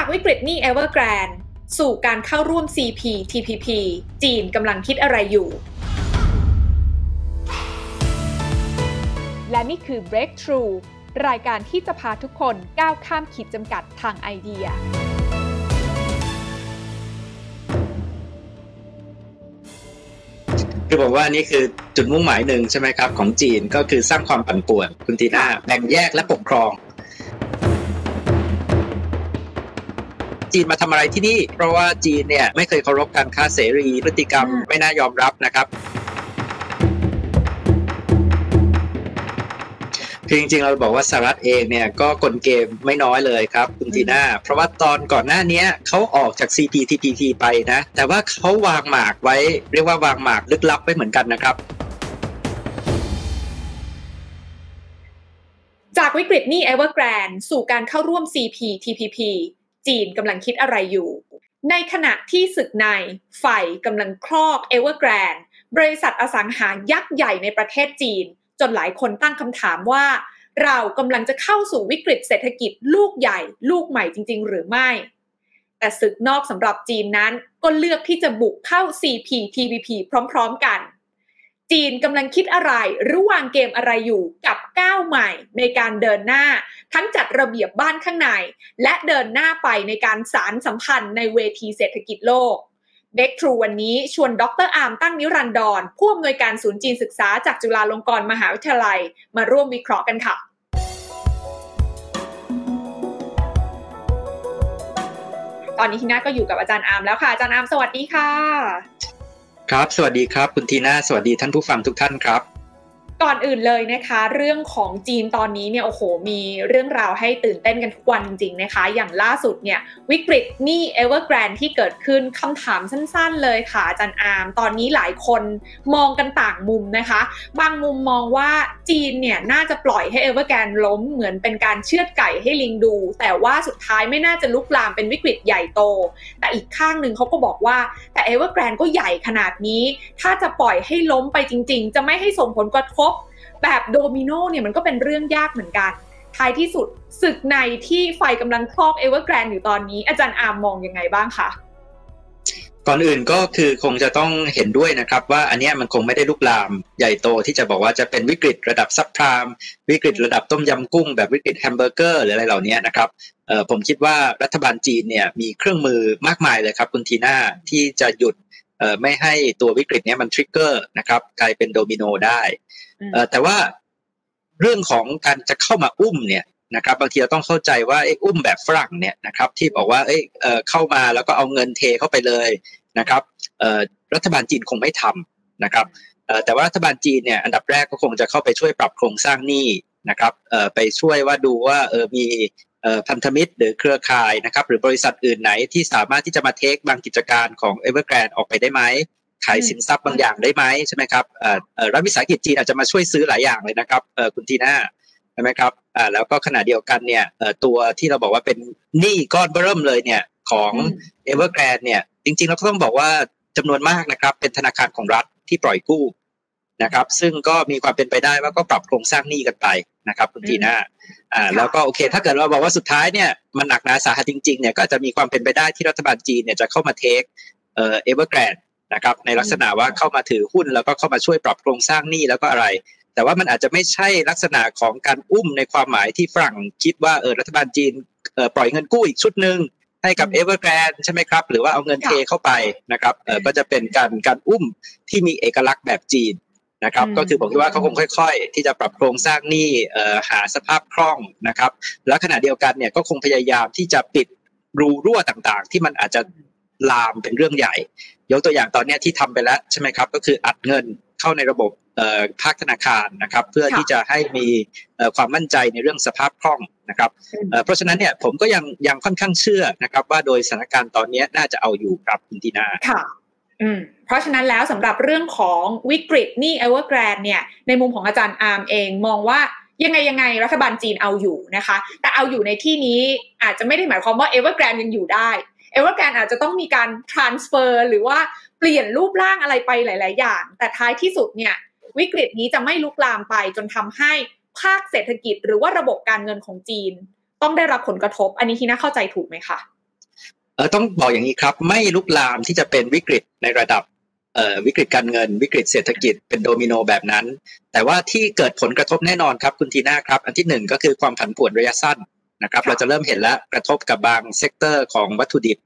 จากวิกฤตหนี้ Evergrande สู่การเข้าร่วม CPTPP จีนกำลังคิดอะไรอยู่ และนี่คือ Breakthrough รายการที่จะพาทุกคนก้าวข้ามขีดจำกัดทางไอเดีย คือผมว่านี่คือจุดมุ่งหมายหนึ่งใช่ไหมครับ ของจีนก็คือสร้างความปั่นป่วน คุณทีน่าแบ่งแยกและปกครอง จีนมาทำอะไรที่นี่ เพราะว่าจีนเนี่ยไม่เคยเคารพการค้าเสรี พฤติกรรมไม่น่ายอมรับนะครับคือจริงๆ เราบอกว่าสหรัฐเองเนี่ยก็กลเกมไม่น้อยเลยครับคุณทีน่าเพราะว่าตอนก่อนหน้านี้เขาออกจาก CPTPP ไปนะ แต่ว่าเขาวางหมากไว้ เรียกว่าวางหมากลึกลับไว้เหมือนกันนะครับ จากวิกฤตหนี้ Evergrande สู่การเข้าร่วม CPTPP จีนกำลังคิดอะไรอยู่ ในขณะที่ศึกในไฟกำลังครอบ Evergrande บริษัทอสังหายักษ์ใหญ่ในประเทศจีน จนหลายคนตั้งคำถามว่า เรากำลังจะเข้าสู่วิกฤตเศรษฐกิจลูกใหญ่ ลูกใหม่จริง ๆ หรือไม่ แต่ศึกนอกสำหรับจีนนั้นก็เลือกที่จะบุกเข้า CPTPP พร้อม ๆ กัน จีนกำลังคิดอะไรหรือวางเกมอะไรอยู่กับก้าวใหม่ในการเดินหน้า ทั้งจัดระเบียบบ้านข้างใน และเดินหน้าไปในการสานสัมพันธ์ในเวทีเศรษฐกิจโลกเด็กทรูวันนี้ชวนดรอาร์มตั้งนิรันดรผู้อำนวยการศูนย์จีนศึกษาจากจุฬาลงกรณ์มหาวิทยาลัย มาร่วมวิเคราะห์กันค่ะตอนนี้ทีน่าก็อยู่กับอาจารย์อาร์มแล้วค่ะอาจารย์อาร์มสวัสดีค่ะ ครับ สวัสดีครับ คุณทีน่า สวัสดีท่านผู้ฟังทุกท่านครับ ก่อนอื่นเลยนะคะ เรื่องของจีนตอนนี้เนี่ยโอ้โหมีเรื่องราวให้ตื่นเต้นกันทุกวันจริงนะคะ อย่างล่าสุดเนี่ยวิกฤตหนี้ Evergrande ที่เกิดขึ้นคำถามสั้นๆเลยค่ะอาจารย์อาร์มตอนนี้หลายคนมองกันต่างมุมนะคะ บางมุมมองว่าจีนเนี่ยน่าจะปล่อยให้ Evergrande ล้มเหมือนเป็นการเชือดไก่ให้ลิงดู แต่ว่าสุดท้ายไม่น่าจะลุกลามเป็นวิกฤตใหญ่โต แต่อีกข้างหนึ่งเขาก็บอกว่าแต่ Evergrande ก็ใหญ่ขนาดนี้ ถ้าจะปล่อยให้ล้มไปจริง ๆ จะไม่ให้ส่งผลกระทบ แบบโดมิโนเนี่ยมันก็เป็นเรื่องยากเหมือนกันท้ายที่สุดศึกในที่ไฟกำลังครอบเอเวอร์แกรนอยู่ตอนนี้ อาจารย์อาร์มมองยังไงบ้างคะก่อนอื่นก็คือคงจะต้องเห็นด้วยนะครับ ว่าอันนี้มันคงไม่ได้ลุกลามใหญ่โตที่จะบอกว่าจะเป็นวิกฤตระดับ subprime วิกฤตระดับต้มยำกุ้ง แบบวิกฤตแฮมเบอร์เกอร์หรืออะไรเหล่านี้นะครับผมคิดว่ารัฐบาลจีนเนี่ยมีเครื่องมือมากมายเลยครับคุณทีน่าที่จะหยุดไม่ให้ตัววิกฤตนี้มันทริกเกอร์นะครับกลายเป็นโดมิโนได้ แต่ว่าเรื่องของการจะเข้ามาอุ้มเนี่ยนะครับบางทีเราต้องเข้าใจว่าไอ้อุ้มแบบฝรั่งเนี่ยนะครับที่บอกว่าเอ้ยเอ่อเข้ามาแล้วก็เอาเงินเทเข้าไปเลยนะครับรัฐบาลจีนคงไม่ทำนะครับแต่ว่ารัฐบาลจีนเนี่ยอันดับแรกก็คงจะเข้าไปช่วยปรับโครงสร้างหนี้นะครับไปช่วยว่าดูว่าเออมีพันธมิตรหรือเครือข่ายนะครับหรือบริษัทอื่นไหนที่สามารถที่จะมาเทคบางกิจการของ Evergrande ออกไปได้ไหม ขายสินทรัพย์บางอย่างได้ไหมใช่ไหมครับเอ่อเอ่อรัฐวิสาหกิจจีนอาจจะมาช่วยซื้อหลายอย่างเลยนะครับเอ่อคุณทีน่าใช่ไหมครับอ่าแล้วก็ขณะเดียวกันเนี่ยเอ่อตัวที่เราบอกว่าเป็นหนี้ก้อนเบิ่มเลยเนี่ยของ Evergrande เนี่ยจริงๆเราก็ต้องบอกว่าจำนวนมากนะครับเป็นธนาคารของรัฐที่ปล่อยกู้นะครับซึ่งก็มีความเป็นไปได้ว่าก็ปรับโครงสร้างหนี้กันไปนะครับคุณทีน่าอ่าแล้วก็โอเค ถ้าเกิดเราบอกว่าสุดท้ายเนี่ยมันหนักหนาสาหัสจริงๆเนี่ยก็อาจจะมีความเป็นไปได้ที่รัฐบาลจีนเนี่ยจะเข้ามาเทคเอ่อ Evergrande นะครับในลักษณะว่าเข้ามาถือหุ้นแล้วก็เข้ามาช่วยปรับโครงสร้างหนี้แล้วก็อะไร แต่ว่ามันอาจจะไม่ใช่ลักษณะของการอุ้มในความหมายที่ฝรั่งคิดว่าเออรัฐบาลจีนเออปล่อยเงินกู้อีกชุดหนึ่งให้กับ Evergrande ใช่ไหมครับ หรือว่าเอาเงินเทเข้าไปนะครับเออก็จะเป็นการการอุ้มที่มีเอกลักษณ์แบบจีนนะครับก็คือผมคิดว่าเขาคงค่อย ๆ ที่จะปรับโครงสร้างหนี้เอ่อหาสภาพคล่องนะครับ แล้วขณะเดียวกันเนี่ยก็คงพยายามที่จะปิดรูรั่วต่างๆ ที่มันอาจจะ ลามเป็นเรื่องใหญ่ ยกตัวอย่างตอนนี้ที่ทำไปแล้วใช่ไหมครับ ก็คืออัดเงินเข้าในระบบภาคธนาคารนะครับ เพื่อที่จะให้มีความมั่นใจในเรื่องสภาพคล่องนะครับเพราะฉะนั้นเนี่ยผมก็ยังยังค่อนข้างเชื่อนะครับ ว่าโดยสถานการณ์ตอนนี้น่าจะเอาอยู่ครับคุณทีน่าค่ะอืมเพราะฉะนั้นแล้วสำหรับเรื่องของวิกฤตหนี่ Evergrande เนี่ยในมุมของอาจารย์อาร์มเองมองว่ายังไงยังไงรัฐบาลจีนเอาอยู่นะคะ แต่เอาอยู่ในที่นี้อาจจะไม่ได้หมายความว่า Evergrande ยังอยู่ได้ Evergrande อาจจะต้องมีการ transfer หรือว่าเปลี่ยนรูปร่างอะไรไปหลาย ๆ อย่าง แต่ท้ายที่สุดเนี่ยวิกฤตนี้จะไม่ลุกลามไปจนทำให้ภาคเศรษฐกิจ หรือว่าระบบการเงินของจีน ต้องได้รับผลกระทบ อันนี้ที่น่าเข้าใจถูกไหมคะเออต้องบอกอย่างนี้ครับ ไม่ลุกลามที่จะเป็นวิกฤตในระดับเอ่อวิกฤตการเงิน วิกฤตเศรษฐกิจเป็นโดมิโนแบบนั้น แต่ว่าที่เกิดผลกระทบแน่นอนครับคุณทีน่าครับ อันที่หนึ่งก็คือความผันผวนระยะสั้น นะครับเราจะเริ่มเห็นแล้วกระทบกับบาง sector ของวัตถุดิบ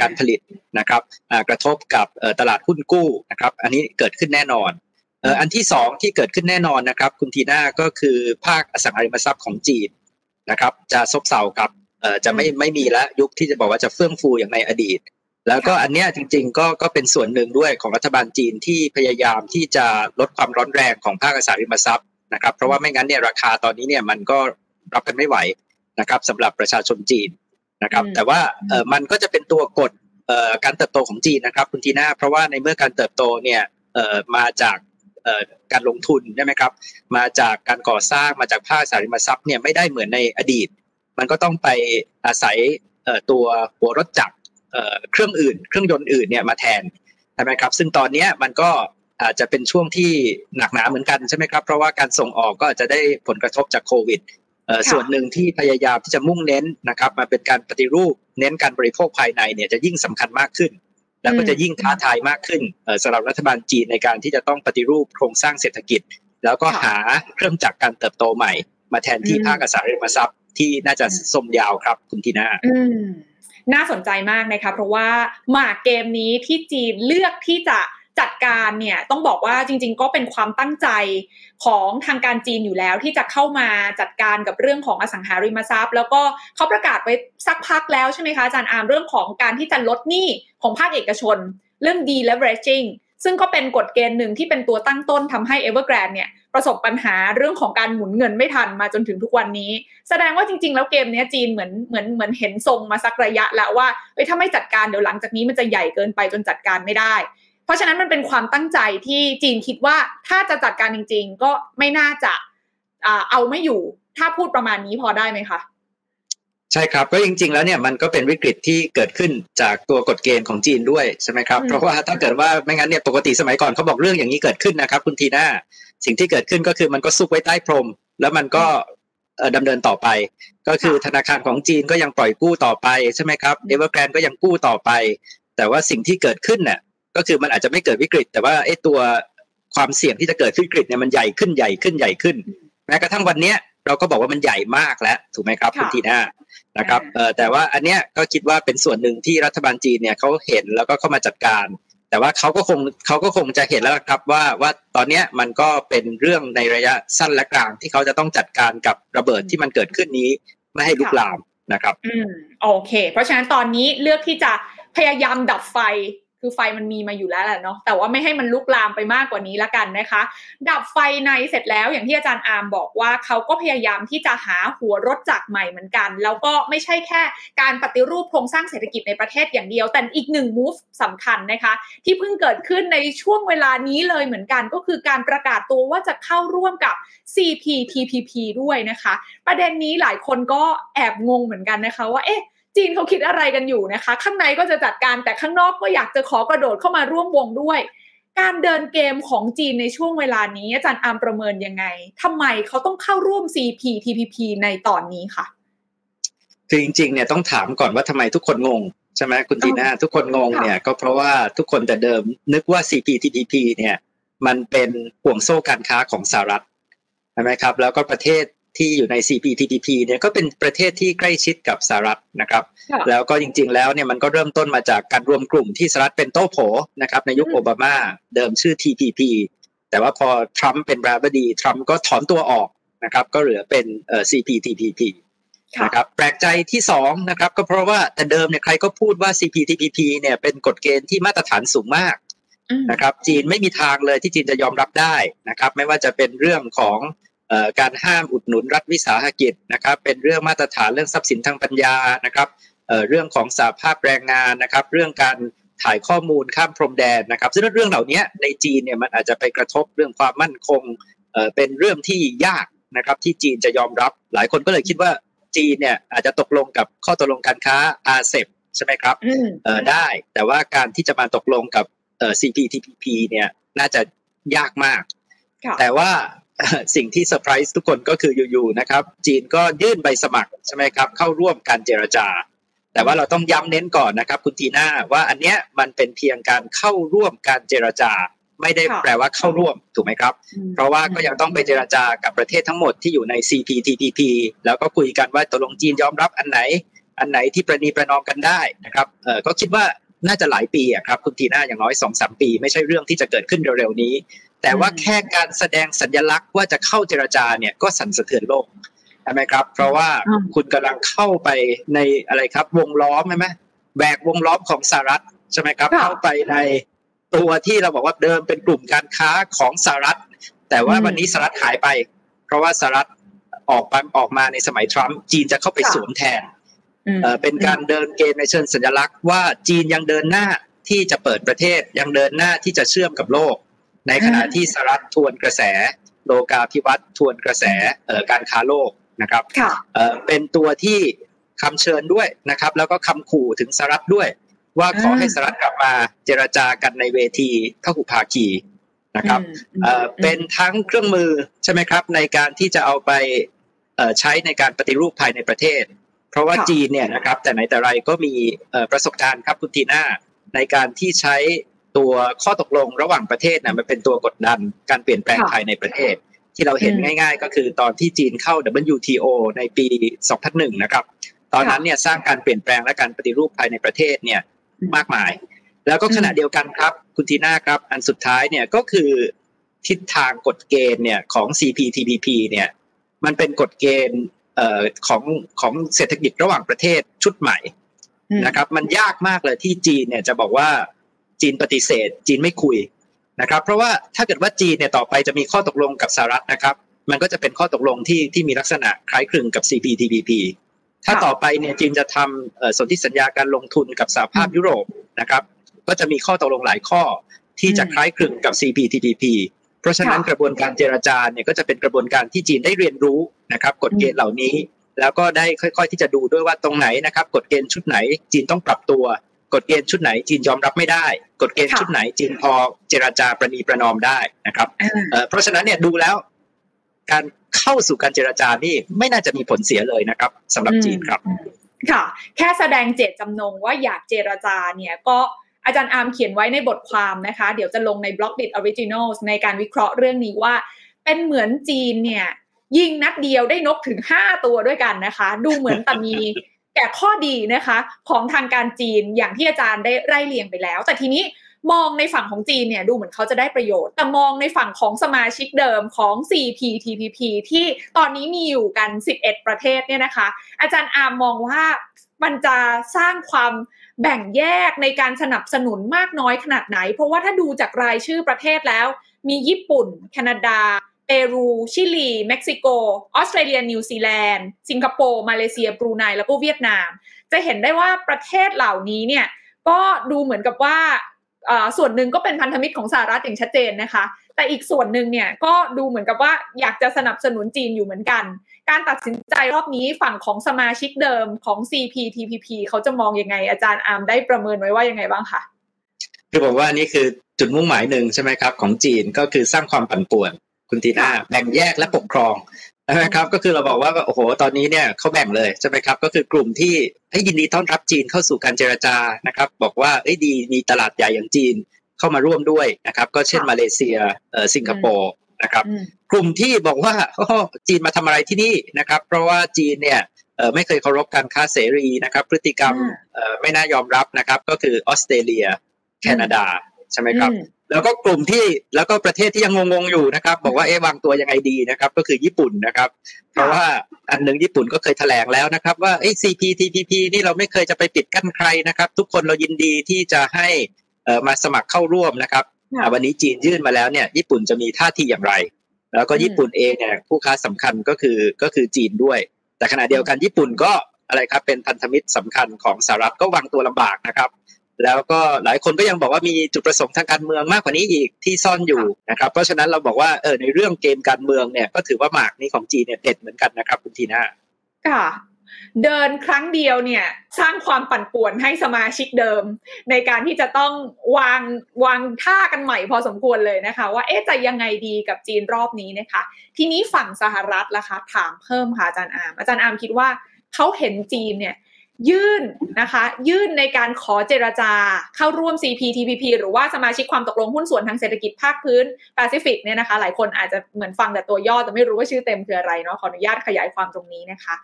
การผลิตนะครับกระทบกับตลาดหุ้นกู้นะครับอันนี้เกิดขึ้นแน่นอนอันที่สองที่เกิดขึ้นแน่นอนนะครับคุณทีน่าก็คือภาคอสังหาริมทรัพย์ของจีนนะครับจะซบเซากับจะไม่ไม่มีแล้วยุคที่จะบอกว่าจะเฟื่องฟูอย่างในอดีต แล้วก็อันเนี้ยจริงๆก็ก็เป็นส่วนหนึ่งด้วยของรัฐบาลจีนที่พยายามที่จะลดความร้อนแรงของภาคอสังหาริมทรัพย์นะครับเพราะว่าไม่งั้นเนี่ยราคาตอนนี้เนี่ยมันก็รับกันไม่ไหว นะครับสำหรับประชาชนจีนนะครับ แต่ว่าเออมันก็จะเป็นตัวกดเอ่อการเติบโตของจีนนะครับคุณทีน่าเพราะว่าในเมื่อการเติบโตเนี่ยเอ่อมาจากเอ่อการลงทุนใช่ไหมครับ มาจากการก่อสร้างมาจากภาคสาริมทรัพย์เนี่ยไม่ได้เหมือนในอดีต มันก็ต้องไปอาศัยเอ่อตัวหัวรถจักรเอ่อเครื่องอื่น เครื่องยนต์อื่นเนี่ยมาแทนใช่ไหมครับ ซึ่งตอนนี้มันก็อาจจะเป็นช่วงที่หนักหนาเหมือนกันใช่ไหมครับ เพราะว่าการส่งออกก็จะได้ผลกระทบจากโควิด ส่วนหนึ่งที่พยายามที่จะมุ่งเน้นนะครับมาเป็นการปฏิรูปเน้นการบริโภคภายในเนี่ยจะยิ่งสำคัญมากขึ้น แล้วก็จะยิ่งท้าทายมากขึ้นสำหรับรัฐบาลจีนในการที่จะต้องปฏิรูปโครงสร้างเศรษฐกิจ แล้วก็หาเครื่องจักรการเติบโตใหม่ มาแทนที่ภาคอสังหาริมทรัพย์ที่น่าจะสมยาวครับคุณทีน่าน่าสนใจมากนะคะเพราะว่าหมากเกมนี้ที่จีนเลือกที่จะ จัดการเนี่ยต้องบอกว่าจริง ๆ ก็เป็นความตั้งใจของทางการจีนอยู่แล้วที่จะเข้ามาจัดการกับเรื่องของอสังหาริมทรัพย์ แล้วก็เขาประกาศไปสักพักแล้วใช่ไหมคะอาจารย์อามเรื่องของการที่จะลดหนี้ของภาคเอกชน เรื่อง deleveraging ซึ่งก็เป็นกฎเกณฑ์หนึ่งที่เป็นตัวตั้งต้นทำให้ Evergrande เนี่ยประสบปัญหาเรื่องของการหมุนเงินไม่ทันมาจนถึงทุกวันนี้ แสดงว่าจริง ๆ แล้วเกมนี้จีนเหมือนเหมือนเหมือนเห็นทรงมาสักระยะแล้วว่าเอ้ยถ้าไม่จัดการเดี๋ยวหลังจากนี้มันจะใหญ่เกินไปจนจัดการไม่ได้ เพราะฉะนั้นมันเป็นความตั้งใจที่จีนคิดว่าถ้าจะจัดการจริง ๆ ก็ไม่น่าจะเอาไม่อยู่ ถ้าพูดประมาณนี้พอได้ไหมคะใช่ครับก็จริง ๆ แล้วเนี่ยมันก็เป็นวิกฤตที่เกิดขึ้นจากตัวกฎเกณฑ์ของจีนด้วยใช่ไหมครับเพราะว่าถ้าเกิดว่าไม่งั้นเนี่ยปกติสมัยก่อนเขาบอกเรื่องอย่างนี้เกิดขึ้นนะครับ คุณทีน่าสิ่งที่เกิดขึ้นก็คือมันก็ซุกไว้ใต้พรม แล้วมันก็ดำเนินต่อไป ก็คือธนาคารของจีนก็ยังปล่อยกู้ต่อไปใช่ไหมครับเอเวอร์แกรนก็ยังกู้ต่อไป แต่ว่าสิ่งที่เกิดขึ้นเนี่ย ก็คือมันอาจจะไม่เกิดวิกฤต แต่ว่าไอ้ตัวความเสี่ยงที่จะเกิดวิกฤตเนี่ยมันใหญ่ขึ้นใหญ่ขึ้นใหญ่ขึ้นแม้กระทั่งวันเนี้ยเราก็บอกว่ามันใหญ่มากแล้วถูกไหมครับคุณทีน่านะครับเออแต่ว่าอันเนี้ยก็คิดว่าเป็นส่วนหนึ่งที่รัฐบาลจีนเนี่ยเขาเห็นแล้วก็เข้ามาจัดการ แต่ว่าเขาก็คงเขาก็คงจะเห็นแล้วครับว่าว่าตอนเนี้ยมันก็เป็นเรื่องในระยะสั้นและกลางที่เขาจะต้องจัดการกับระเบิดที่มันเกิดขึ้นนี้ไม่ให้ลุกลามนะครับ อืมโอเค เพราะฉะนั้นตอนนี้เลือกที่จะพยายามดับไฟ คือไฟมันมีมาอยู่แล้วแหละเนาะแต่ว่าไม่ให้มันลุกลามไปมากกว่านี้ละกันนะคะ ดับไฟในเสร็จแล้วอย่างที่อาจารย์อาร์มบอกว่าเขาก็พยายามที่จะหาหัวรถจักรใหม่เหมือนกัน แล้วก็ไม่ใช่แค่การปฏิรูปโครงสร้างเศรษฐกิจในประเทศอย่างเดียว แต่อีกหนึ่งมูฟสำคัญนะคะ ที่เพิ่งเกิดขึ้นในช่วงเวลานี้เลยเหมือนกัน ก็คือการประกาศตัวว่าจะเข้าร่วมกับ CPTPP ด้วยนะคะ ประเด็นนี้หลายคนก็แอบงงเหมือนกันนะคะว่าเอ๊ะ จีนเขาคิดอะไรกันอยู่นะคะ ข้างในก็จะจัดการแต่ข้างนอกก็อยากจะขอกระโดดเข้ามาร่วมวงด้วย การเดินเกมของจีนในช่วงเวลานี้ อาจารย์อามประเมินยังไงทำไมเขาต้องเข้าร่วม CPTPP ในตอนนี้ค่ะคือจริงๆเนี่ยต้องถามก่อนว่าทำไมทุกคนงงใช่ไหมคุณทีน่าทุกคนงงเนี่ยก็เพราะว่าทุกคนแต่เดิมนึกว่า CPTPP เนี่ยมันเป็นห่วงโซ่การค้าของสหรัฐใช่ไหมครับ แล้วก็ประเทศ ที่อยู่ใน CPTPP เนี่ยก็เป็นประเทศที่ใกล้ชิดกับสหรัฐนะครับ แล้วก็จริงๆแล้วเนี่ยมันก็เริ่มต้นมาจากการรวมกลุ่มที่สหรัฐเป็นโต้โผนะครับในยุคโอบามาเดิมชื่อ TPP แต่ว่าพอทรัมป์เป็นประธานาธิบดีทรัมป์ก็ถอนตัวออกนะครับก็เหลือเป็นเอ่อ CPTPP นะครับแปลกใจที่สองนะครับก็เพราะว่าแต่เดิมเนี่ยใครก็พูดว่า CPTPP เนี่ยเป็นกฎเกณฑ์ที่มาตรฐานสูงมากนะครับจีนไม่มีทางเลยที่จีนจะยอมรับได้นะครับไม่ว่าจะเป็นเรื่องของ การห้ามอุดหนุนรัฐวิสาหกิจนะครับ เป็นเรื่องมาตรฐานเรื่องทรัพย์สินทางปัญญานะครับเรื่องของสาภาพแรงงานนะครับ เรื่องการถ่ายข้อมูลข้ามพรมแดนนะครับ ซึ่งเรื่องเหล่านี้ในจีนเนี่ยมันอาจจะไปกระทบเรื่องความมั่นคงเป็นเรื่องที่ยากนะครับที่จีนจะยอมรับ หลายคนก็เลยคิดว่าจีนเนี่ยอาจจะตกลงกับข้อตกลงการค้าอาเซบใช่ไหมครับได้ แต่ว่าการที่จะมาตกลงกับ CPTPP เนี่ยน่าจะยากมาก แต่ว่า สิ่งที่เซอร์ไพรส์ทุกคนก็คืออยู่ๆนะครับ จีนก็ยื่นใบสมัครใช่ไหมครับ เข้าร่วมการเจรจา แต่ว่าเราต้องย้ำเน้นก่อนนะครับ คุณทีน่าว่าอันเนี้ยมันเป็นเพียงการเข้าร่วมการเจรจา ไม่ได้แปลว่าเข้าร่วมถูกไหมครับ เพราะว่าก็ยังต้องไปเจรจากับประเทศทั้งหมดที่อยู่ใน CPTPP แล้วก็คุยกันว่าตกลงจีนยอมรับอันไหน อันไหนที่ประนีประนอมกันได้นะครับเออก็คิดว่าน่าจะหลายปีอะครับคุณทีน่าอย่างน้อยสองสามปี ไม่ใช่เรื่องที่จะเกิดขึ้นเร็วๆนี้ แต่ว่าแค่การแสดงสัญลักษณ์ว่าจะเข้าเจรจาเนี่ยก็สั่นสะเทือนโลกใช่ไหมครับ เพราะว่าคุณกำลังเข้าไปในอะไรครับ วงล้อมใช่ไหมแบกวงล้อมของสหรัฐใช่ไหมครับ เข้าไปในตัวที่เราบอกว่าเดิมเป็นกลุ่มการค้าของสหรัฐ แต่ว่าวันนี้สหรัฐหายไป เพราะว่าสหรัฐออกมาออกมาในสมัยทรัมป์จีนจะเข้าไปสวมแทนเป็นการเดินเกมในเชิงสัญลักษณ์ว่าจีนยังเดินหน้าที่จะเปิดประเทศยังเดินหน้าที่จะเชื่อมกับโลก ในขณะที่สหรัฐทวนกระแส โลกาภิวัตน์ทวนกระแสการค้าโลกนะครับเป็นตัวที่คำเชิญด้วยนะครับ แล้วก็คำขู่ถึงสหรัฐด้วย ว่าขอให้สหรัฐกลับมาเจรจากันในเวทีพหุภาคีนะครับเป็นทั้งเครื่องมือใช่ไหมครับ ในการที่จะเอาไปใช้ในการปฏิรูปภายในประเทศ เพราะว่าจีนเนี่ยนะครับแต่ไหนแต่ไรก็มีประสบการณ์ครับคุณทีน่าในการที่ใช้ ตัวข้อตกลงระหว่างประเทศนะมันเป็นตัวกดดันการเปลี่ยนแปลงภายในประเทศ ที่เราเห็นง่าย ๆ ก็คือตอนที่จีนเข้า WTO ในปี 2001 นะครับ ตอนนั้นเนี่ยสร้างการเปลี่ยนแปลงและการปฏิรูปภายในประเทศเนี่ยมากมาย แล้วก็ขณะเดียวกันครับ คุณทีน่าครับ อันสุดท้ายเนี่ยก็คือทิศทางกฎเกณฑ์เนี่ยของ CPTPP เนี่ยมันเป็นกฎเกณฑ์ของของเศรษฐกิจระหว่างประเทศชุดใหม่นะครับ มันยากมากเลยที่จีนเนี่ยจะบอกว่า จีนปฏิเสธ จีนไม่คุยนะครับ เพราะว่าถ้าเกิดว่าจีนเนี่ยต่อไปจะมีข้อตกลงกับสหรัฐนะครับ มันก็จะเป็นข้อตกลงที่ที่มีลักษณะคล้ายคลึงกับ CPTPP ถ้าต่อไปเนี่ยจีนจะทำสนธิสัญญาการลงทุนกับสหภาพยุโรปนะครับ ก็จะมีข้อตกลงหลายข้อที่จะคล้ายคลึงกับ CPTPP เพราะฉะนั้นกระบวนการเจรจาเนี่ยก็จะเป็นกระบวนการที่จีนได้เรียนรู้นะครับ กฎเกณฑ์เหล่านี้ แล้วก็ได้ค่อย ๆ ที่จะดูด้วยว่าตรงไหนนะครับ กฎเกณฑ์ชุดไหนจีนต้องปรับตัว กฎเกณฑ์ชุดไหนจีนยอมรับไม่ได้ กฎเกณฑ์ชุดไหนจีนพอเจรจาประนีประนอมได้นะครับเพราะฉะนั้นเนี่ยดูแล้ว การเข้าสู่การเจรจานี่ไม่น่าจะมีผลเสียเลยนะครับสำหรับจีนครับ ค่ะ แค่แสดงเจตจำนงว่าอยากเจรจาเนี่ยก็อาจารย์อาร์มเขียนไว้ในบทความนะคะ เดี๋ยวจะลงใน Blockdit Original ในการวิเคราะห์เรื่องนี้ว่า เป็นเหมือนจีนเนี่ย ยิงนัดเดียวได้นกถึง 5 ตัวด้วยกันนะคะ ดูเหมือนแต่มี แต่ข้อดีนะคะของทางการจีนอย่างที่อาจารย์ได้ไล่เรียงไปแล้ว แต่ทีนี้มองในฝั่งของจีนเนี่ยดูเหมือนเขาจะได้ประโยชน์ แต่มองในฝั่งของสมาชิกเดิมของ CPTPP ที่ตอนนี้มีอยู่กัน 11 ประเทศเนี่ยนะคะ อาจารย์อามมองว่ามันจะสร้างความแบ่งแยกในการสนับสนุนมากน้อยขนาดไหน เพราะว่าถ้าดูจากรายชื่อประเทศแล้ว มีญี่ปุ่น แคนาดา เปรูชิลีเม็กซิโก ออสเตรเลียนิวซีแลนด์ สิงคโปร์มาเลเซียบรูไนแล้วก็เวียดนาม จะเห็นได้ว่าประเทศเหล่านี้เนี่ยก็ดูเหมือนกับว่าส่วนหนึ่งก็เป็นพันธมิตรของสหรัฐอย่างชัดเจนนะคะ แต่อีกส่วนหนึ่งเนี่ยก็ดูเหมือนกับว่าอยากจะสนับสนุนจีนอยู่เหมือนกัน การตัดสินใจรอบนี้ฝั่งของสมาชิกเดิมของ CPTPP เขาจะมองยังไง อาจารย์อาร์มได้ประเมินไว้ว่ายังไงบ้างคะคือผมว่านี่คือจุดมุ่งหมายหนึ่งใช่ไหมครับของจีนก็คือสร้างความปั่นป่วน คุณทีน่าแบ่งแยกและปกครองนะครับก็คือเราบอกว่าโอ้โหตอนนี้เนี่ยเขาแบ่งเลยใช่ไหมครับก็คือกลุ่มที่ให้ยินดีต้อนรับจีนเข้าสู่การเจรจานะครับบอกว่าเอ้ยดีมีตลาดใหญ่อย่างจีนเข้ามาร่วมด้วยนะครับก็เช่นมาเลเซียเออสิงคโปร์นะครับกลุ่มที่บอกว่าจีนมาทำอะไรที่นี่นะครับ เพราะว่าจีนเนี่ยไม่เคยเคารพการค้าเสรีนะครับ พฤติกรรมไม่น่ายอมรับนะครับ ก็คือออสเตรเลีย แคนาดาใช่ไหมครับ แล้วก็กลุ่มที่แล้วก็ประเทศที่ยังงงๆอยู่นะครับ บอกว่าเอ๊ะวางตัวยังไงดีนะครับ ก็คือญี่ปุ่นนะครับ เพราะว่าอันหนึ่งญี่ปุ่นก็เคยแถลงแล้วนะครับ ว่าเอ้ CPTPP นี่เราไม่เคยจะไปปิดกั้นใครนะครับ ทุกคนเรายินดีที่จะให้เอ่อมาสมัครเข้าร่วมนะครับวันนี้จีนยื่นมาแล้วเนี่ยญี่ปุ่นจะมีท่าทีอย่างไร แล้วก็ญี่ปุ่นเองเนี่ยผู้ค้าสำคัญก็คือก็คือจีนด้วย แต่ขณะเดียวกันญี่ปุ่นก็อะไรครับเป็นพันธมิตรสำคัญของสหรัฐก็วางตัวลำบากนะครับ แล้วก็หลายคนก็ยังบอกว่ามีจุดประสงค์ทางการเมืองมากกว่านี้อีกที่ซ่อนอยู่นะครับ เพราะฉะนั้นเราบอกว่าเออในเรื่องเกมการเมืองเนี่ยก็ถือว่าหมากนี้ของจีนเนี่ยเด็ดเหมือนกันนะครับคุณทีน่าค่ะเดินครั้งเดียวเนี่ยสร้างความปั่นป่วนให้สมาชิกเดิม ในการที่จะต้องวางวางท่ากันใหม่พอสมควรเลยนะคะ ว่าเอ๊ะจะยังไงดีกับจีนรอบนี้นะคะ ทีนี้ฝั่งสหรัฐล่ะคะถามเพิ่มค่ะอาจารย์อาร์มอาจารย์อาร์มคิดว่าเขาเห็นจีนเนี่ย ยื่นนะคะ ยื่นในการขอเจรจาเข้าร่วม CPTPP หรือว่าสมาชิกความตกลงหุ้นส่วนทางเศรษฐกิจภาคพื้นแปซิฟิกเนี่ยนะคะ หลายคนอาจจะเหมือนฟังแต่ตัวย่อแต่ไม่รู้ว่าชื่อเต็มคืออะไรเนาะขออนุญาตขยายความตรงนี้นะคะ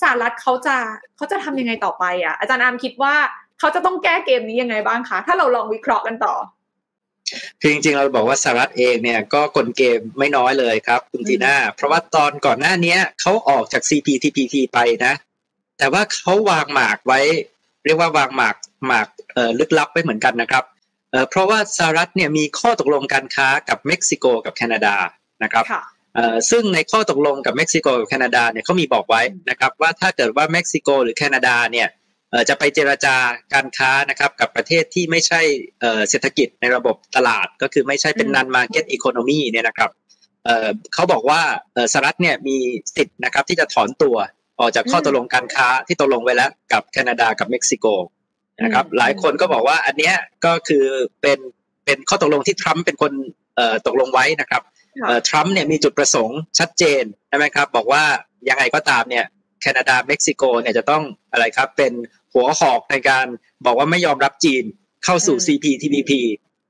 สหรัฐเขาจะเขาจะทำยังไงต่อไปอะอาจารย์อาร์มคิดว่าเขาจะต้องแก้เกมนี้ยังไงบ้างคะถ้าเราลองวิเคราะห์กันต่อคือจริงๆเราบอกว่าสหรัฐเองเนี่ยก็กลเกมไม่น้อยเลยครับคุณทีน่าเพราะว่าตอนก่อนหน้านี้เขาออกจาก CPTPP ไปนะ แต่ว่าเขาวางหมากไว้ เรียกว่าวางหมากหมากเอ่อลึกลับไว้เหมือนกันนะครับเอ่อเพราะว่าสหรัฐเนี่ยมีข้อตกลงการค้ากับเม็กซิโกกับแคนาดานะครับเอ่อซึ่งในข้อตกลงกับเม็กซิโกกับแคนาดาเนี่ยเขามีบอกไว้นะครับว่าถ้าเกิดว่าเม็กซิโกหรือแคนาดาเนี่ยจะไปเจราจาการค้านะครับกับประเทศที่ไม่ใช่เศรษฐกิจในระบบตลาดก็คือไม่ใช่เป็น non-market economy เนี่ยนะครับเขาบอกว่าสหรัฐเนี่ยมีสิทธิ์นะครับที่จะถอนตัว ออกจากข้อตกลงการค้าที่ตกลงไว้แล้วกับแคนาดากับเม็กซิโกนะครับหลายคนก็บอกว่าอันเนี้ยก็คือเป็นเป็นข้อตกลงที่ทรัมป์เป็นคนตกลงไว้นะครับทรัมป์เนี่ยมีจุดประสงค์ชัดเจนใช่ไหมครับบอกว่ายังไงก็ตามเนี่ยแคนาดาเม็กซิโกเนี่ยจะต้องอะไรครับเป็นหัวหอกในการบอกว่าไม่ยอมรับจีนเข้าสู่ CPTPP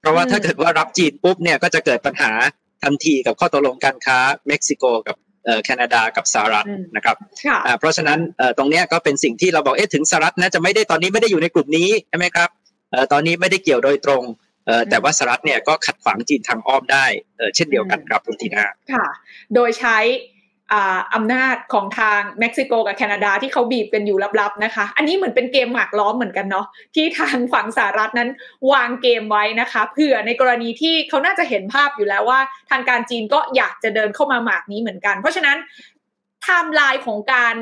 เพราะว่าถ้าเกิดว่ารับจีนปุ๊บเนี่ยก็จะเกิดปัญหาทันทีกับข้อตกลงการค้าเม็กซิโกกับ แคนาดากับสหรัฐนะครับเพราะฉะนั้นตรงนี้ก็เป็นสิ่งที่เราบอกเอ๊ะถึงสหรัฐนะจะไม่ได้ตอนนี้ไม่ได้อยู่ในกลุ่มนี้ใช่ไหมครับตอนนี้ไม่ได้เกี่ยวโดยตรงแต่ว่าสหรัฐเนี่ยก็ขัดขวางจีนทางอ้อมได้เช่นเดียวกันครับคุณทีน่าค่ะ โดยใช้ อำนาจของทางเม็กซิโกกับแคนาดาที่เขาบีบกันอยู่ลับๆนะคะ อันนี้เหมือนเป็นเกมหมากล้อมเหมือนกันเนาะที่ทางฝั่งสหรัฐนั้นวางเกมไว้นะคะเผื่อในกรณีที่เขาน่าจะเห็นภาพอยู่แล้วว่า ทางการจีนก็อยากจะเดินเข้ามาหมากนี้เหมือนกัน เพราะฉะนั้นไทม์ไลน์ของการ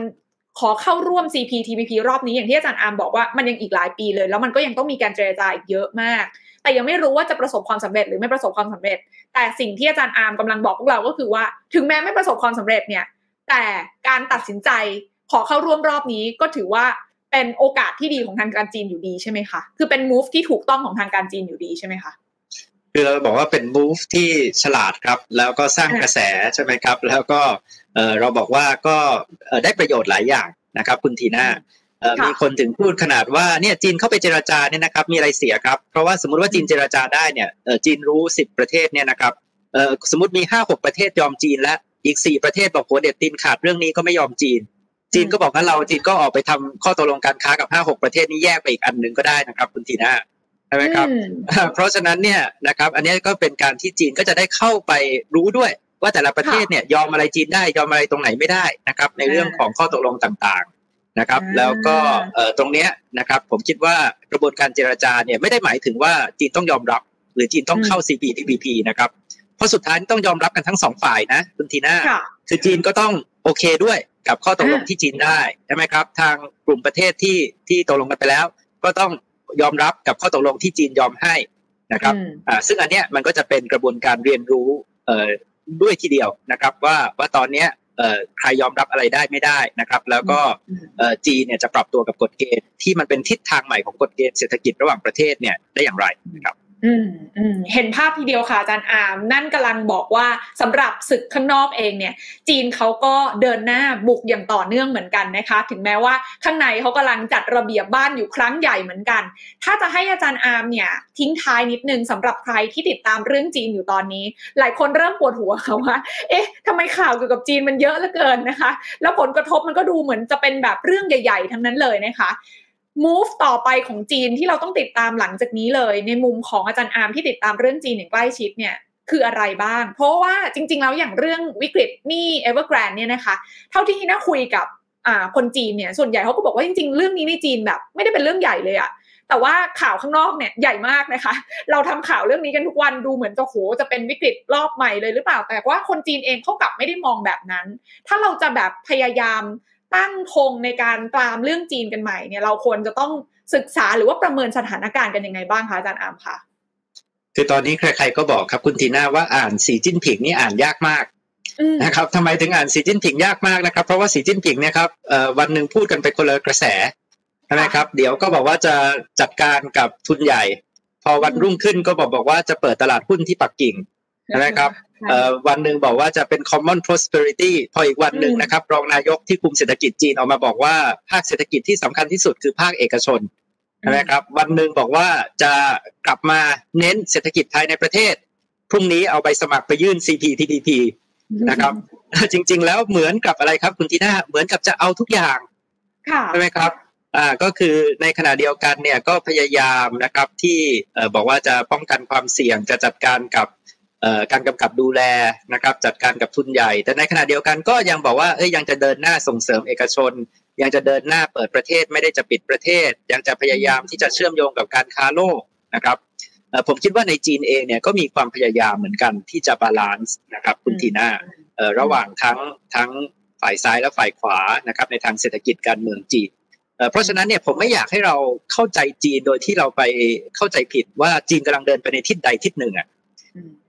ขอเข้าร่วม CPTPP รอบนี้อย่างที่อาจารย์อาร์มบอกว่ามันยังอีกหลายปีเลย แล้วมันก็ยังต้องมีการเจรจาอีกเยอะมาก แต่ยังไม่รู้ว่าจะประสบความสำเร็จหรือไม่ประสบความสำเร็จ แต่สิ่งที่อาจารย์อาร์มกำลังบอกพวกเราก็คือว่า ถึงแม้ไม่ประสบความสำเร็จเนี่ย แต่การตัดสินใจขอเข้าร่วมรอบนี้ก็ถือว่าเป็นโอกาสที่ดีของทางการจีนอยู่ดีใช่ไหมคะ คือเป็น move ที่ถูกต้องของทางการจีนอยู่ดีใช่ไหมคะคือเราบอกว่าเป็น move ที่ฉลาดครับ แล้วก็สร้างกระแสใช่ไหมครับ แล้วก็เราบอกว่าก็ได้ประโยชน์หลายอย่าง นะครับคุณทีน่ามีคนถึงพูดขนาดว่าเนี่ยจีนเข้าไปเจราจาเนี่ยนะครับมีอะไรเสียครับเพราะว่าสมมติว่าจีนเจราจาได้เนี่ยจีนรู้สิบประเทศเนี่ยนะครับสมมติมีห้าหกประเทศยอมจีนแล้วอีกสี่ประเทศบอกโหเด็ดตีนขาดเรื่องนี้ก็ไม่ยอมจีน จีนก็บอกว่าเราจีนก็ออกไปทำข้อตกลงการค้ากับห้าหกประเทศนี้แยกไปอีกอันหนึ่งก็ได้นะครับคุณทีน่าใช่ไหมครับ เพราะฉะนั้นเนี่ยนะครับ อันนี้ก็เป็นการที่จีนก็จะได้เข้าไปรู้ด้วย ว่าแต่ละประเทศเนี่ยยอมอะไรจีนได้ยอมอะไรตรงไหนไม่ได้นะครับ ในเรื่องของข้อตกลงต่างๆนะครับ แล้วก็ตรงเนี้ยนะครับผมคิดว่ากระบวนการเจรจาเนี่ยไม่ได้หมายถึงว่าจีนต้องยอมรับ หรือจีนต้องเข้า CPTPP นะครับเพราะสุดท้ายต้องยอมรับกันทั้งสองฝ่ายนะคุณทีน่าคือจีนก็ต้องโอเคด้วยกับข้อตกลงที่จีนได้ใช่ไหมครับ ทางกลุ่มประเทศที่ที่ตกลงกันไปแล้ว ก็ต้องยอมรับกับข้อตกลงที่จีนยอมให้นะครับอ่าซึ่งอันเนี้ยมันก็จะเป็นกระบวนการเรียนรู้เอ่อ ด้วยทีเดียวนะครับ ว่าว่าตอนเนี้ยเอ่อใครยอมรับอะไรได้ไม่ได้นะครับ แล้วก็เอ่อจีนเนี่ยจะปรับตัวกับกฎเกณฑ์ที่มันเป็นทิศทางใหม่ของกฎเกณฑ์เศรษฐกิจระหว่างประเทศเนี่ยได้อย่างไรนะครับ อืมอืมเห็นภาพทีเดียวค่ะอาจารย์อามนั่นกำลังบอกว่าสำหรับศึกข้างนอกเองเนี่ย จีนเขาก็เดินหน้าบุกอย่างต่อเนื่องเหมือนกันนะคะ ถึงแม้ว่าข้างในเขากำลังจัดระเบียบบ้านอยู่ครั้งใหญ่เหมือนกัน ถ้าจะให้อาจารย์อามเนี่ย ทิ้งท้ายนิดนึงสำหรับใครที่ติดตามเรื่องจีนอยู่ตอนนี้ หลายคนเริ่มปวดหัวค่ะว่า เอ๊ะทำไมข่าวเกี่ยวกับจีนมันเยอะเหลือเกินนะคะ แล้วผลกระทบมันก็ดูเหมือนจะเป็นแบบเรื่องใหญ่ ๆ ทั้งนั้นเลยนะคะ move ต่อไปของจีนที่เราต้องติดตามหลังจากนี้เลย ในมุมของอาจารย์อาร์มที่ติดตามเรื่องจีนอย่างใกล้ชิดเนี่ยคืออะไรบ้าง เพราะว่าจริง ๆ แล้วอย่างเรื่องวิกฤตนี่ Evergrande เนี่ยนะคะ เท่าที่ที่น่าคุยกับคนจีนเนี่ยส่วนใหญ่เขาก็บอกว่าจริง ๆ เรื่องนี้ในจีนแบบ ไม่ได้เป็นเรื่องใหญ่เลยอะแต่ว่าข่าวข้างนอกเนี่ยใหญ่มากนะคะ เราทำข่าวเรื่องนี้กันทุกวันดูเหมือนจะโหจะเป็นวิกฤตรอบใหม่เลยหรือเปล่า แต่ว่าคนจีนเองเขากลับไม่ได้มองแบบนั้น ถ้าเราจะแบบพยายาม ตั้งธงในการตามเรื่องจีนกันใหม่เนี่ยเราควรจะต้องศึกษาหรือว่าประเมินสถานการณ์กันยังไงบ้างคะอาจารย์อามคะคือตอนนี้ใครๆก็บอกครับคุณทีน่าว่าอ่านสีจิ้นผิงนี่อ่านยากมากนะครับทำไมถึงอ่านสีจิ้นผิงยากมากนะครับ เพราะว่าสีจิ้นผิงเนี่ยครับวันหนึ่งพูดกันไปคนละกระแสใช่ไหมครับ เดี๋ยวก็บอกว่าจะจัดการกับทุนใหญ่ พอวันรุ่งขึ้นก็บอกบอกว่าจะเปิดตลาดหุ้นที่ปักกิ่งใช่ไหมครับ วันหนึ่งบอกว่าจะเป็น common prosperity พออีกวันหนึ่งนะครับ รองนายกที่คุมเศรษฐกิจจีนออกมาบอกว่าภาคเศรษฐกิจที่สำคัญที่สุดคือภาคเอกชนใช่ไหมครับ วันหนึ่งบอกว่าจะกลับมาเน้นเศรษฐกิจไทยในประเทศ พรุ่งนี้เอาใบสมัครไปยื่น CPTPP นะครับ จริง ๆ แล้วเหมือนกับอะไรครับคุณทีน่าเหมือนกับจะเอาทุกอย่างใช่ไหมครับอ่าก็คือในขณะเดียวกันเนี่ยก็พยายามนะครับที่บอกว่าจะป้องกันความเสี่ยงจะจัดการกับ การกำกับดูแลนะครับจัดการกับทุนใหญ่ แต่ในขณะเดียวกันก็ยังบอกว่าเอ้ยยังจะเดินหน้าส่งเสริมเอกชน ยังจะเดินหน้าเปิดประเทศไม่ได้จะปิดประเทศ ยังจะพยายามที่จะเชื่อมโยงกับการค้าโลกนะครับผมคิดว่าในจีนเองเนี่ยก็มีความพยายามเหมือนกันที่จะ balance นะครับคุณทีน่าระหว่างทั้งทั้งฝ่ายซ้ายและฝ่ายขวานะครับในทางเศรษฐกิจการเมืองจีนเพราะฉะนั้นเนี่ยผมไม่อยากให้เราเข้าใจจีนโดยที่เราไปเข้าใจผิดว่าจีนกำลังเดินไปในทิศใดทิศหนึ่งอะ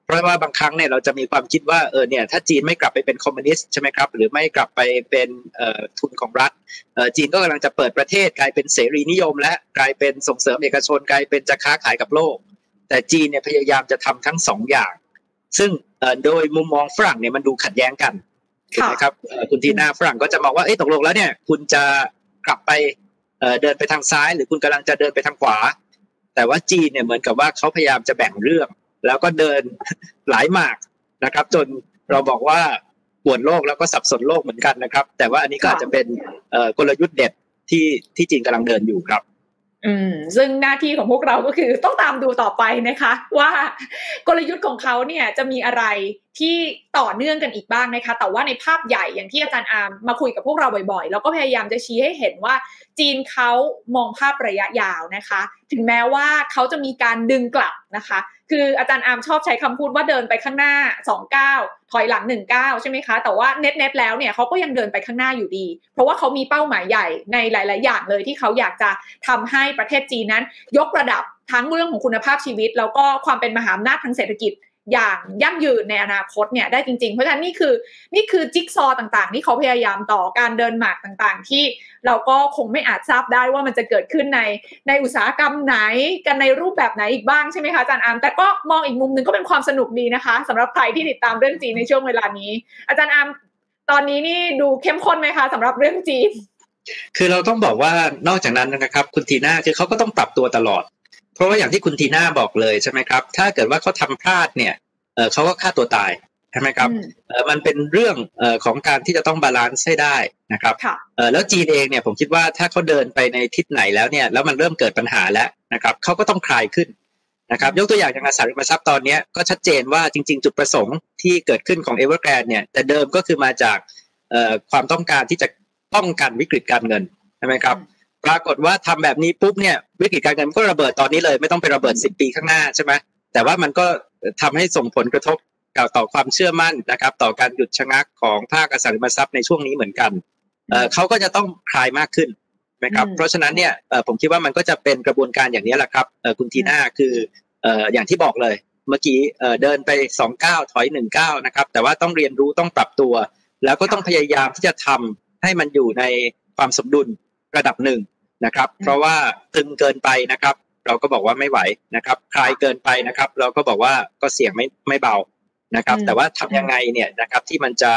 เพราะว่าบางครั้งเนี่ยเราจะมีความคิดว่าเออเนี่ยถ้าจีนไม่กลับไปเป็นคอมมิวนิสต์ใช่ไหมครับหรือไม่กลับไปเป็นทุนของรัฐจีนก็กำลังจะเปิดประเทศกลายเป็นเสรีนิยม และกลายเป็นส่งเสริมเอกชนกลายเป็นจะค้าขายกับโลก แต่จีนเนี่ยพยายามจะทำทั้งสองอย่าง ซึ่งโดยมุมมองฝรั่งเนี่ยมันดูขัดแย้งกันถูกไหมครับคุณทีน่าฝรั่งก็จะมองว่าเอ้ตกลงแล้วเนี่ยคุณจะกลับไปเดินไปทางซ้าย หรือคุณกำลังจะเดินไปทางขวา แต่ว่าจีนเนี่ยเหมือนกับว่าเขาพยายามจะแบ่งเรื่อง แล้วก็เดินหลายหมากนะครับ จนเราบอกว่าปวดโลกแล้วก็สับสนโลกเหมือนกันนะครับ แต่ว่าอันนี้ก็อาจจะเป็นกลยุทธ์เด็ดที่ที่จีนกำลังเดินอยู่ครับ อืม ซึ่งหน้าที่ของพวกเราก็คือต้องตามดูต่อไปนะคะ ว่ากลยุทธ์ของเขาเนี่ยจะมีอะไรที่ต่อเนื่องกันอีกบ้างนะคะ แต่ว่าในภาพใหญ่อย่างที่อาจารย์อาร์มมาคุยกับพวกเราบ่อยๆ แล้วก็พยายามจะชี้ให้เห็นว่า จีนเขามองภาพระยะยาวนะคะ ถึงแม้ว่าเขาจะมีการดึงกลับนะคะ คืออาจารย์อาร์มชอบใช้คำพูดว่าเดินไปข้างหน้า2ก้าถอยหลัง1ก้าใช่ไหมคะ แต่ว่าเน็ตเน็ตแล้วเนี่ยเขาก็ยังเดินไปข้างหน้าอยู่ดี เพราะว่าเขามีเป้าหมายใหญ่ในหลาย ๆ อย่างเลยที่เขาอยากจะทำให้ประเทศจีนนั้น ยกระดับทั้งเรื่องของคุณภาพชีวิต แล้วก็ความเป็นมหาอำนาจทางเศรษฐกิจ อย่างยั่งยืนในอนาคตเนี่ยได้จริง ๆ เพราะฉะนั้นนี่คือนี่คือจิ๊กซอต่างๆ ที่เขาพยายามต่อการเดินหมากต่างๆ ที่เราก็คงไม่อาจทราบได้ว่ามันจะเกิดขึ้นในในอุตสาหกรรมไหนกันในรูปแบบไหนอีกบ้างใช่ไหมคะอาจารย์อามแต่ก็มองอีกมุมหนึ่งก็เป็นความสนุกดีนะคะสำหรับใครที่ติดตามเรื่องจีนในช่วงเวลานี้ อาจารย์อาร์มตอนนี้นี่ดูเข้มข้นไหมคะสำหรับเรื่องจีนคือเราต้องบอกว่านอกจากนั้นนะครับ คุณทีน่าคือเขาก็ต้องปรับตัวตลอด เพราะว่าอย่างที่คุณทีน่าบอกเลยใช่ไหมครับ ถ้าเกิดว่าเขาทำพลาดเนี่ยเขาก็ฆ่าตัวตายใช่ไหมครับมันเป็นเรื่องของการที่จะต้อง balance ให้ได้นะครับแล้วจีนเองเนี่ยผมคิดว่าถ้าเขาเดินไปในทิศไหนแล้วเนี่ยแล้วมันเริ่มเกิดปัญหาแล้วนะครับเขาก็ต้องคลายขึ้นนะครับยกตัวอย่างอย่างอสังหาริมทรัพย์ตอนนี้ก็ชัดเจนว่าจริง ๆ จุดประสงค์ที่เกิดขึ้นของเอเวอร์แกรนเนี่ยแต่เดิมก็คือมาจากความต้องการที่จะป้องกันวิกฤตการเงินใช่ไหมครับ ปรากฏว่าทำแบบนี้ปุ๊บเนี่ยวิกฤตการเงินก็ระเบิดตอนนี้เลย ไม่ต้องไประเบิดสิบปีข้างหน้าใช่ไหมแต่ว่ามันก็ทำให้ส่งผลกระทบต่อความเชื่อมั่นนะครับ ต่อการหยุดชะงักของภาคอสังหาริมทรัพย์ในช่วงนี้เหมือนกันเขาก็จะต้องคลายมากขึ้นนะครับ เพราะฉะนั้นเนี่ยผมคิดว่ามันก็จะเป็นกระบวนการอย่างนี้แหละครับคุณทีน่าคืออย่างที่บอกเลย เมื่อกี้เดินไปสองก้าวถอยหนึ่งก้าวนะครับ แต่ว่าต้องเรียนรู้ต้องปรับตัว แล้วก็ต้องพยายามที่จะทำให้มันอยู่ในความสมดุล ระดับหนึ่งนะครับ เพราะว่าตึงเกินไปนะครับ เราก็บอกว่าไม่ไหวนะครับ คลายเกินไปนะครับ เราก็บอกว่าก็เสี่ยงไม่ไม่เบานะครับ แต่ว่าทำยังไงเนี่ยนะครับที่มันจะ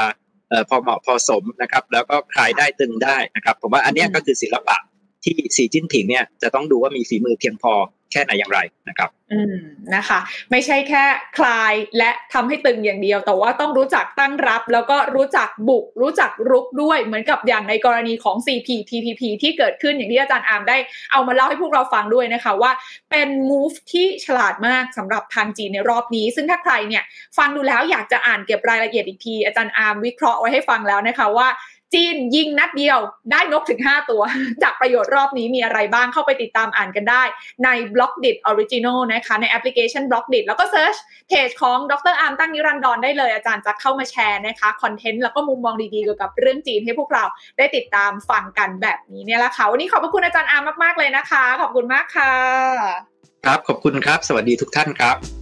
พอเหมาะพอสมนะครับ แล้วก็คลายได้ตึงได้นะครับ ผมว่าอันนี้ก็คือศิลปะ ที่สีจิ้นผิงเนี่ยจะต้องดูว่ามีฝีมือเพียงพอแค่ไหนอย่างไรนะครับ อืมนะคะ ไม่ใช่แค่คลายและทำให้ตึงอย่างเดียว แต่ว่าต้องรู้จักตั้งรับ แล้วก็รู้จักบุก รู้จักรุกด้วยเหมือนกับอย่างในกรณีของ CPTPP ที่เกิดขึ้นอย่างที่อาจารย์อาร์มได้ เอามาเล่าให้พวกเราฟังด้วยนะคะว่าเป็น move ที่ฉลาดมากสำหรับทางจีนในรอบนี้ ซึ่งถ้าใครเนี่ยฟังดูแล้วอยากจะอ่านเก็บรายละเอียดอีกทีอาจารย์อาร์มวิเคราะห์ไว้ให้ฟังแล้วนะคะว่า จีนยิงนัดเดียวได้นกถึง 5 ตัว จากประโยชน์รอบนี้มีอะไรบ้างเข้าไปติดตามอ่านกันได้ใน Blockdit Original นะคะในแอปพลิเคชัน Blockdit แล้วก็ search เพจของดรอาร์มตั้งนิรันดรได้เลยอาจารย์จะเข้ามาแชร์นะคะ content แล้วก็มุมมองดีๆเกี่ยวกับเรื่องจีนให้พวกเราได้ติดตามฟังกันแบบนี้เนี่ยแหละค่ะวันนี้ขอบพระคุณอาจารย์อาร์มมากๆเลยนะคะ ขอบคุณมากค่ะ ครับขอบคุณครับ สวัสดีทุกท่านครับ